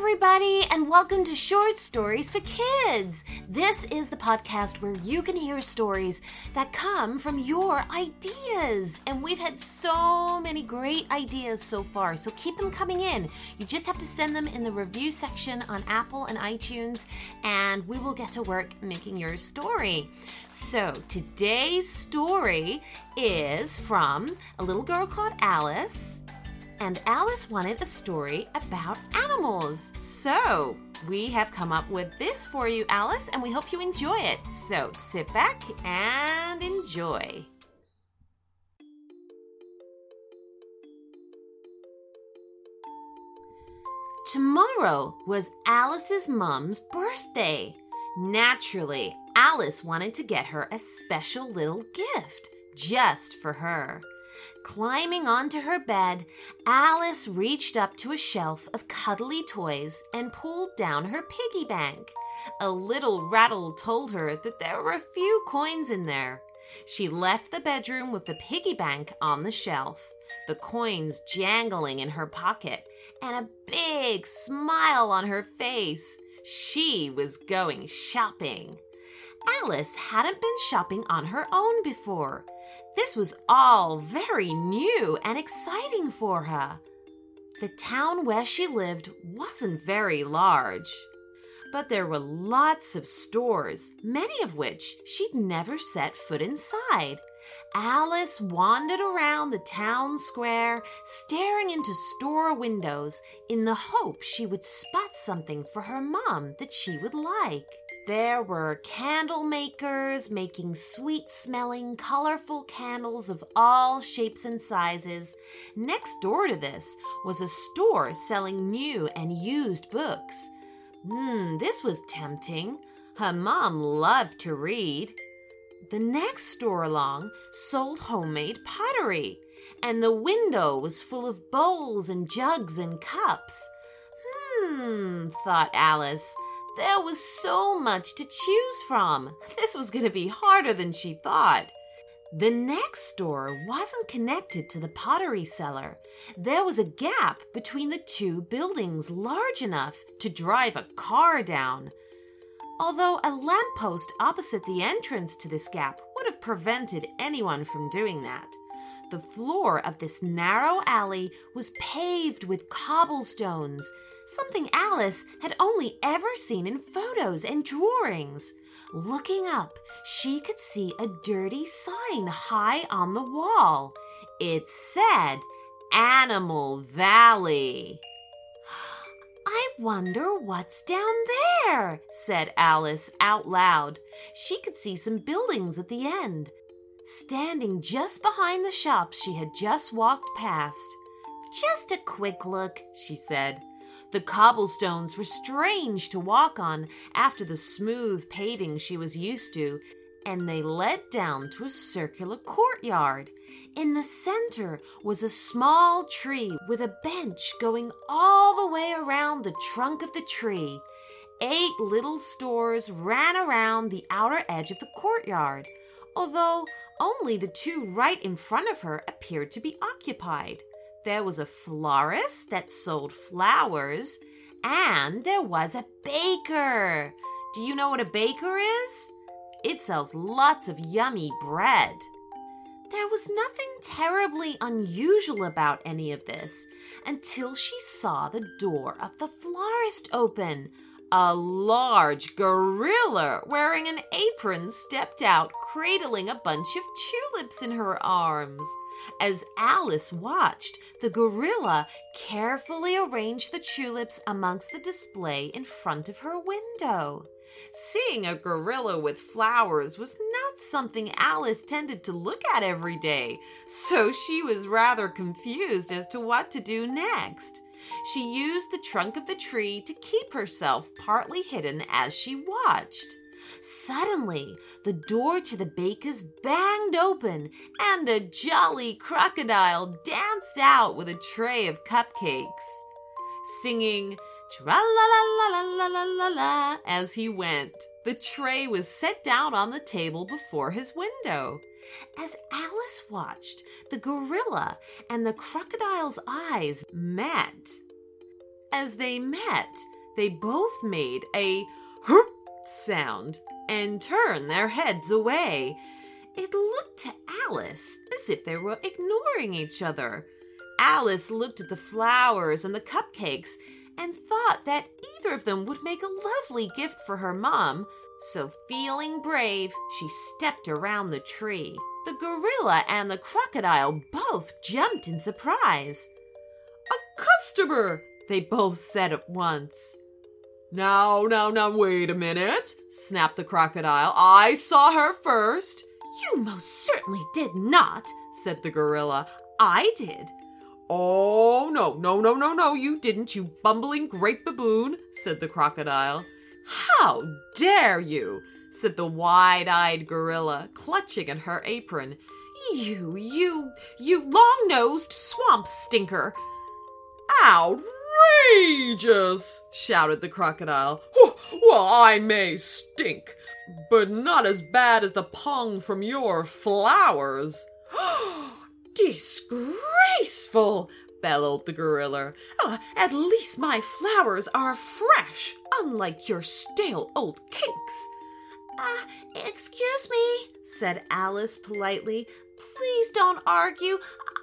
everybody, and welcome to Short Stories for Kids. This is the podcast where you can hear stories that come from your ideas. And we've had so many great ideas so far, so keep them coming in. You just have to send them in the review section on Apple and iTunes, and we will get to work making your story. So, today's story is from a little girl called Alice and Alice wanted a story about animals. So, we have come up with this for you, Alice, and we hope you enjoy it. So, sit back and enjoy. Tomorrow was Alice's mum's birthday. Naturally, Alice wanted to get her a special little gift just for her. Climbing onto her bed, Alice reached up to a shelf of cuddly toys and pulled down her piggy bank. A little rattle told her that there were a few coins in there. She left the bedroom with the piggy bank on the shelf, the coins jangling in her pocket, and a big smile on her face. She was going shopping. Alice hadn't been shopping on her own before. This was all very new and exciting for her. The town where she lived wasn't very large, but there were lots of stores, many of which she'd never set foot inside. Alice wandered around the town square, staring into store windows in the hope she would spot something for her mom that she would like. There were candle makers making sweet smelling, colorful candles of all shapes and sizes. Next door to this was a store selling new and used books. Hmm, this was tempting. Her mom loved to read. The next store along sold homemade pottery, and the window was full of bowls and jugs and cups. Hmm, thought Alice. There was so much to choose from. This was going to be harder than she thought. The next store wasn't connected to the pottery seller. There was a gap between the two buildings large enough to drive a car down. Although a lamppost opposite the entrance to this gap would have prevented anyone from doing that. The floor of this narrow alley was paved with cobblestones, something Alice had only ever seen in photos and drawings. Looking up, she could see a dirty sign high on the wall. It said Animal Valley. I wonder what's down there, said Alice out loud. She could see some buildings at the end, standing just behind the shops she had just walked past. Just a quick look, she said. The cobblestones were strange to walk on after the smooth paving she was used to, and they led down to a circular courtyard. In the center was a small tree with a bench going all the way around the trunk of the tree. Eight little stores ran around the outer edge of the courtyard, although only the two right in front of her appeared to be occupied. There was a florist that sold flowers, and there was a baker. Do you know what a baker is? It sells lots of yummy bread. There was nothing terribly unusual about any of this until she saw the door of the florist open. A large gorilla wearing an apron stepped out, cradling a bunch of tulips in her arms. As Alice watched, the gorilla carefully arranged the tulips amongst the display in front of her window. Seeing a gorilla with flowers was not something Alice tended to look at every day, so she was rather confused as to what to do next. She used the trunk of the tree to keep herself partly hidden as she watched. Suddenly, the door to the baker's banged open, and a jolly crocodile danced out with a tray of cupcakes, singing tra la la la la la la la as he went. The tray was set down on the table before his window. As Alice watched, the gorilla and the crocodile's eyes met. As they met, they both made a herp sound and turn their heads away. It looked to Alice as if they were ignoring each other. Alice looked at the flowers and the cupcakes and thought that either of them would make a lovely gift for her mom. So, feeling brave, she stepped around the tree. The gorilla and the crocodile both jumped in surprise. A customer, they both said at once. Now, now, now, wait a minute, snapped the crocodile. I saw her first. You most certainly did not, said the gorilla. I did. Oh, no, no, no, no, no, you didn't, you bumbling great baboon, said the crocodile. How dare you, said the wide eyed gorilla, clutching at her apron. You, you, you long nosed swamp stinker. Outrageous, shouted the crocodile. Well, I may stink, but not as bad as the pong from your flowers. Disgraceful! bellowed the gorilla. Uh, at least my flowers are fresh, unlike your stale old cakes. Uh, excuse me, said Alice politely. Please don't argue.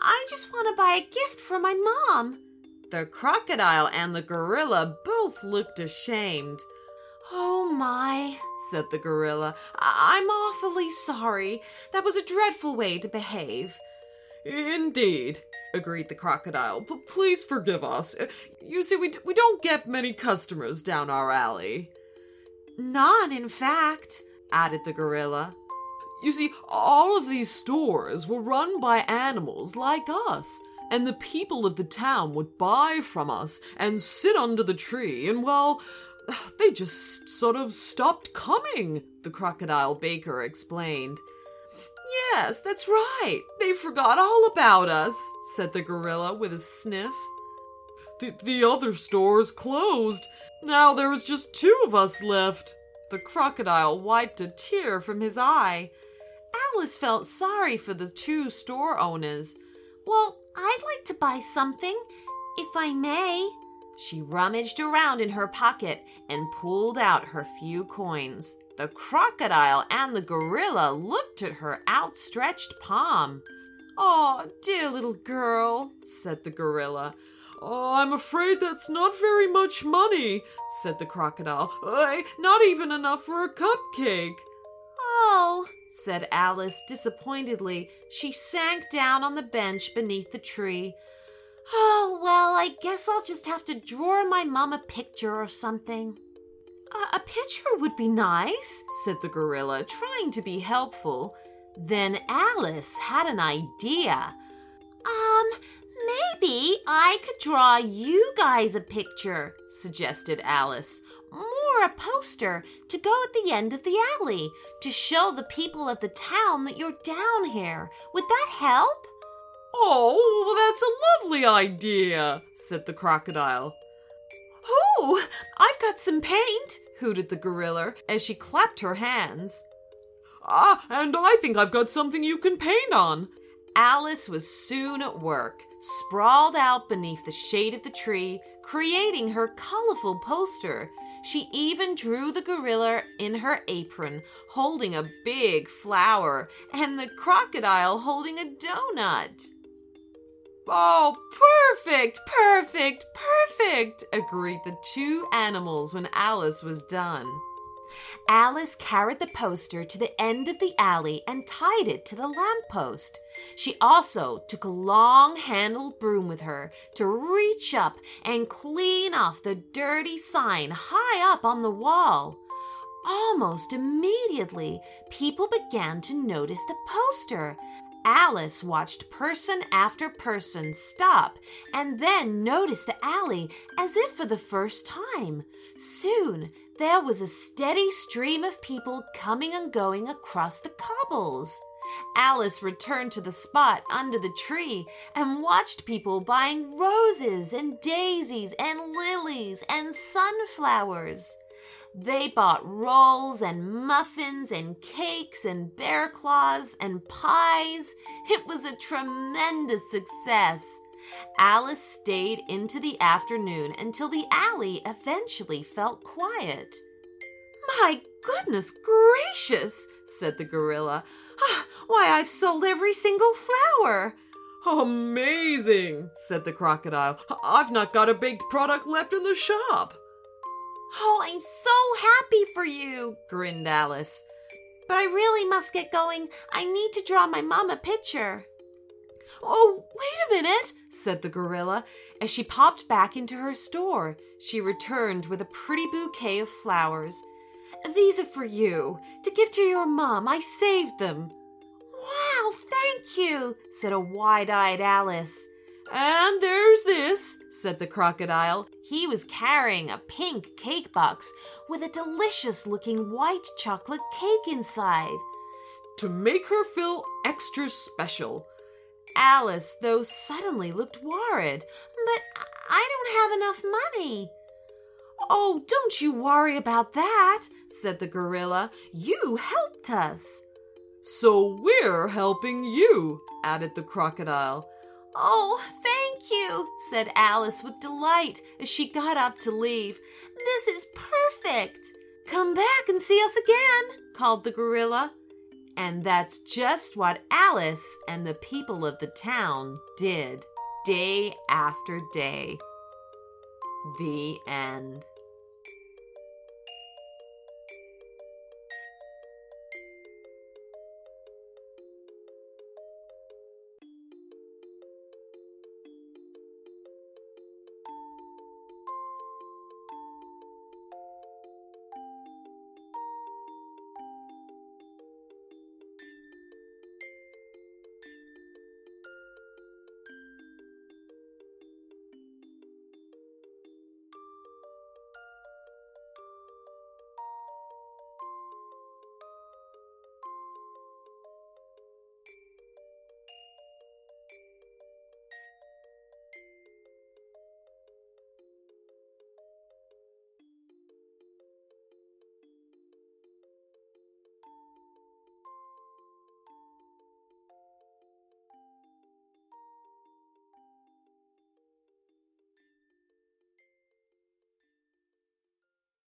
I just want to buy a gift for my mom. The crocodile and the gorilla both looked ashamed. Oh my, said the gorilla. I- I'm awfully sorry. That was a dreadful way to behave. Indeed, agreed the crocodile. But please forgive us. Uh, you see, we, d- we don't get many customers down our alley. None, in fact, added the gorilla. You see, all of these stores were run by animals like us, and the people of the town would buy from us and sit under the tree, and well, they just sort of stopped coming, the crocodile baker explained. Yes, that's right. They forgot all about us, said the gorilla with a sniff. The, the other stores closed. Now there was just two of us left. The crocodile wiped a tear from his eye. Alice felt sorry for the two store owners. Well, I'd like to buy something, if I may. She rummaged around in her pocket and pulled out her few coins. The crocodile and the gorilla looked at her outstretched palm. Oh, dear little girl, said the gorilla. Oh, I'm afraid that's not very much money, said the crocodile. Uh, not even enough for a cupcake. Oh, said Alice disappointedly. She sank down on the bench beneath the tree. Oh, well, I guess I'll just have to draw my mom a picture or something. A picture would be nice, said the gorilla, trying to be helpful. Then Alice had an idea. Um, maybe I could draw you guys a picture, suggested Alice. More a poster to go at the end of the alley to show the people of the town that you're down here. Would that help? Oh, well, that's a lovely idea, said the crocodile. Oh, I've got some paint, hooted the gorilla as she clapped her hands. Ah, and I think I've got something you can paint on. Alice was soon at work, sprawled out beneath the shade of the tree, creating her colorful poster. She even drew the gorilla in her apron, holding a big flower, and the crocodile holding a donut. Oh, perfect, perfect, perfect, agreed the two animals when Alice was done. Alice carried the poster to the end of the alley and tied it to the lamppost. She also took a long handled broom with her to reach up and clean off the dirty sign high up on the wall. Almost immediately, people began to notice the poster. Alice watched person after person stop and then notice the alley as if for the first time. Soon, there was a steady stream of people coming and going across the cobbles. Alice returned to the spot under the tree and watched people buying roses and daisies and lilies and sunflowers. They bought rolls and muffins and cakes and bear claws and pies. It was a tremendous success. Alice stayed into the afternoon until the alley eventually felt quiet. My goodness gracious, said the gorilla. Ah, why, I've sold every single flower. Amazing, said the crocodile. I've not got a baked product left in the shop. Oh, I'm so happy for you, grinned Alice. But I really must get going. I need to draw my mom a picture. Oh, wait a minute, said the gorilla. As she popped back into her store, she returned with a pretty bouquet of flowers. These are for you, to give to your mom. I saved them. Wow, thank you, said a wide eyed Alice. And there's this, said the crocodile. He was carrying a pink cake box with a delicious looking white chocolate cake inside. To make her feel extra special. Alice, though, suddenly looked worried. But I don't have enough money. Oh, don't you worry about that, said the gorilla. You helped us. So we're helping you, added the crocodile. Oh, thank you, said Alice with delight as she got up to leave. This is perfect. Come back and see us again, called the gorilla. And that's just what Alice and the people of the town did day after day. The end.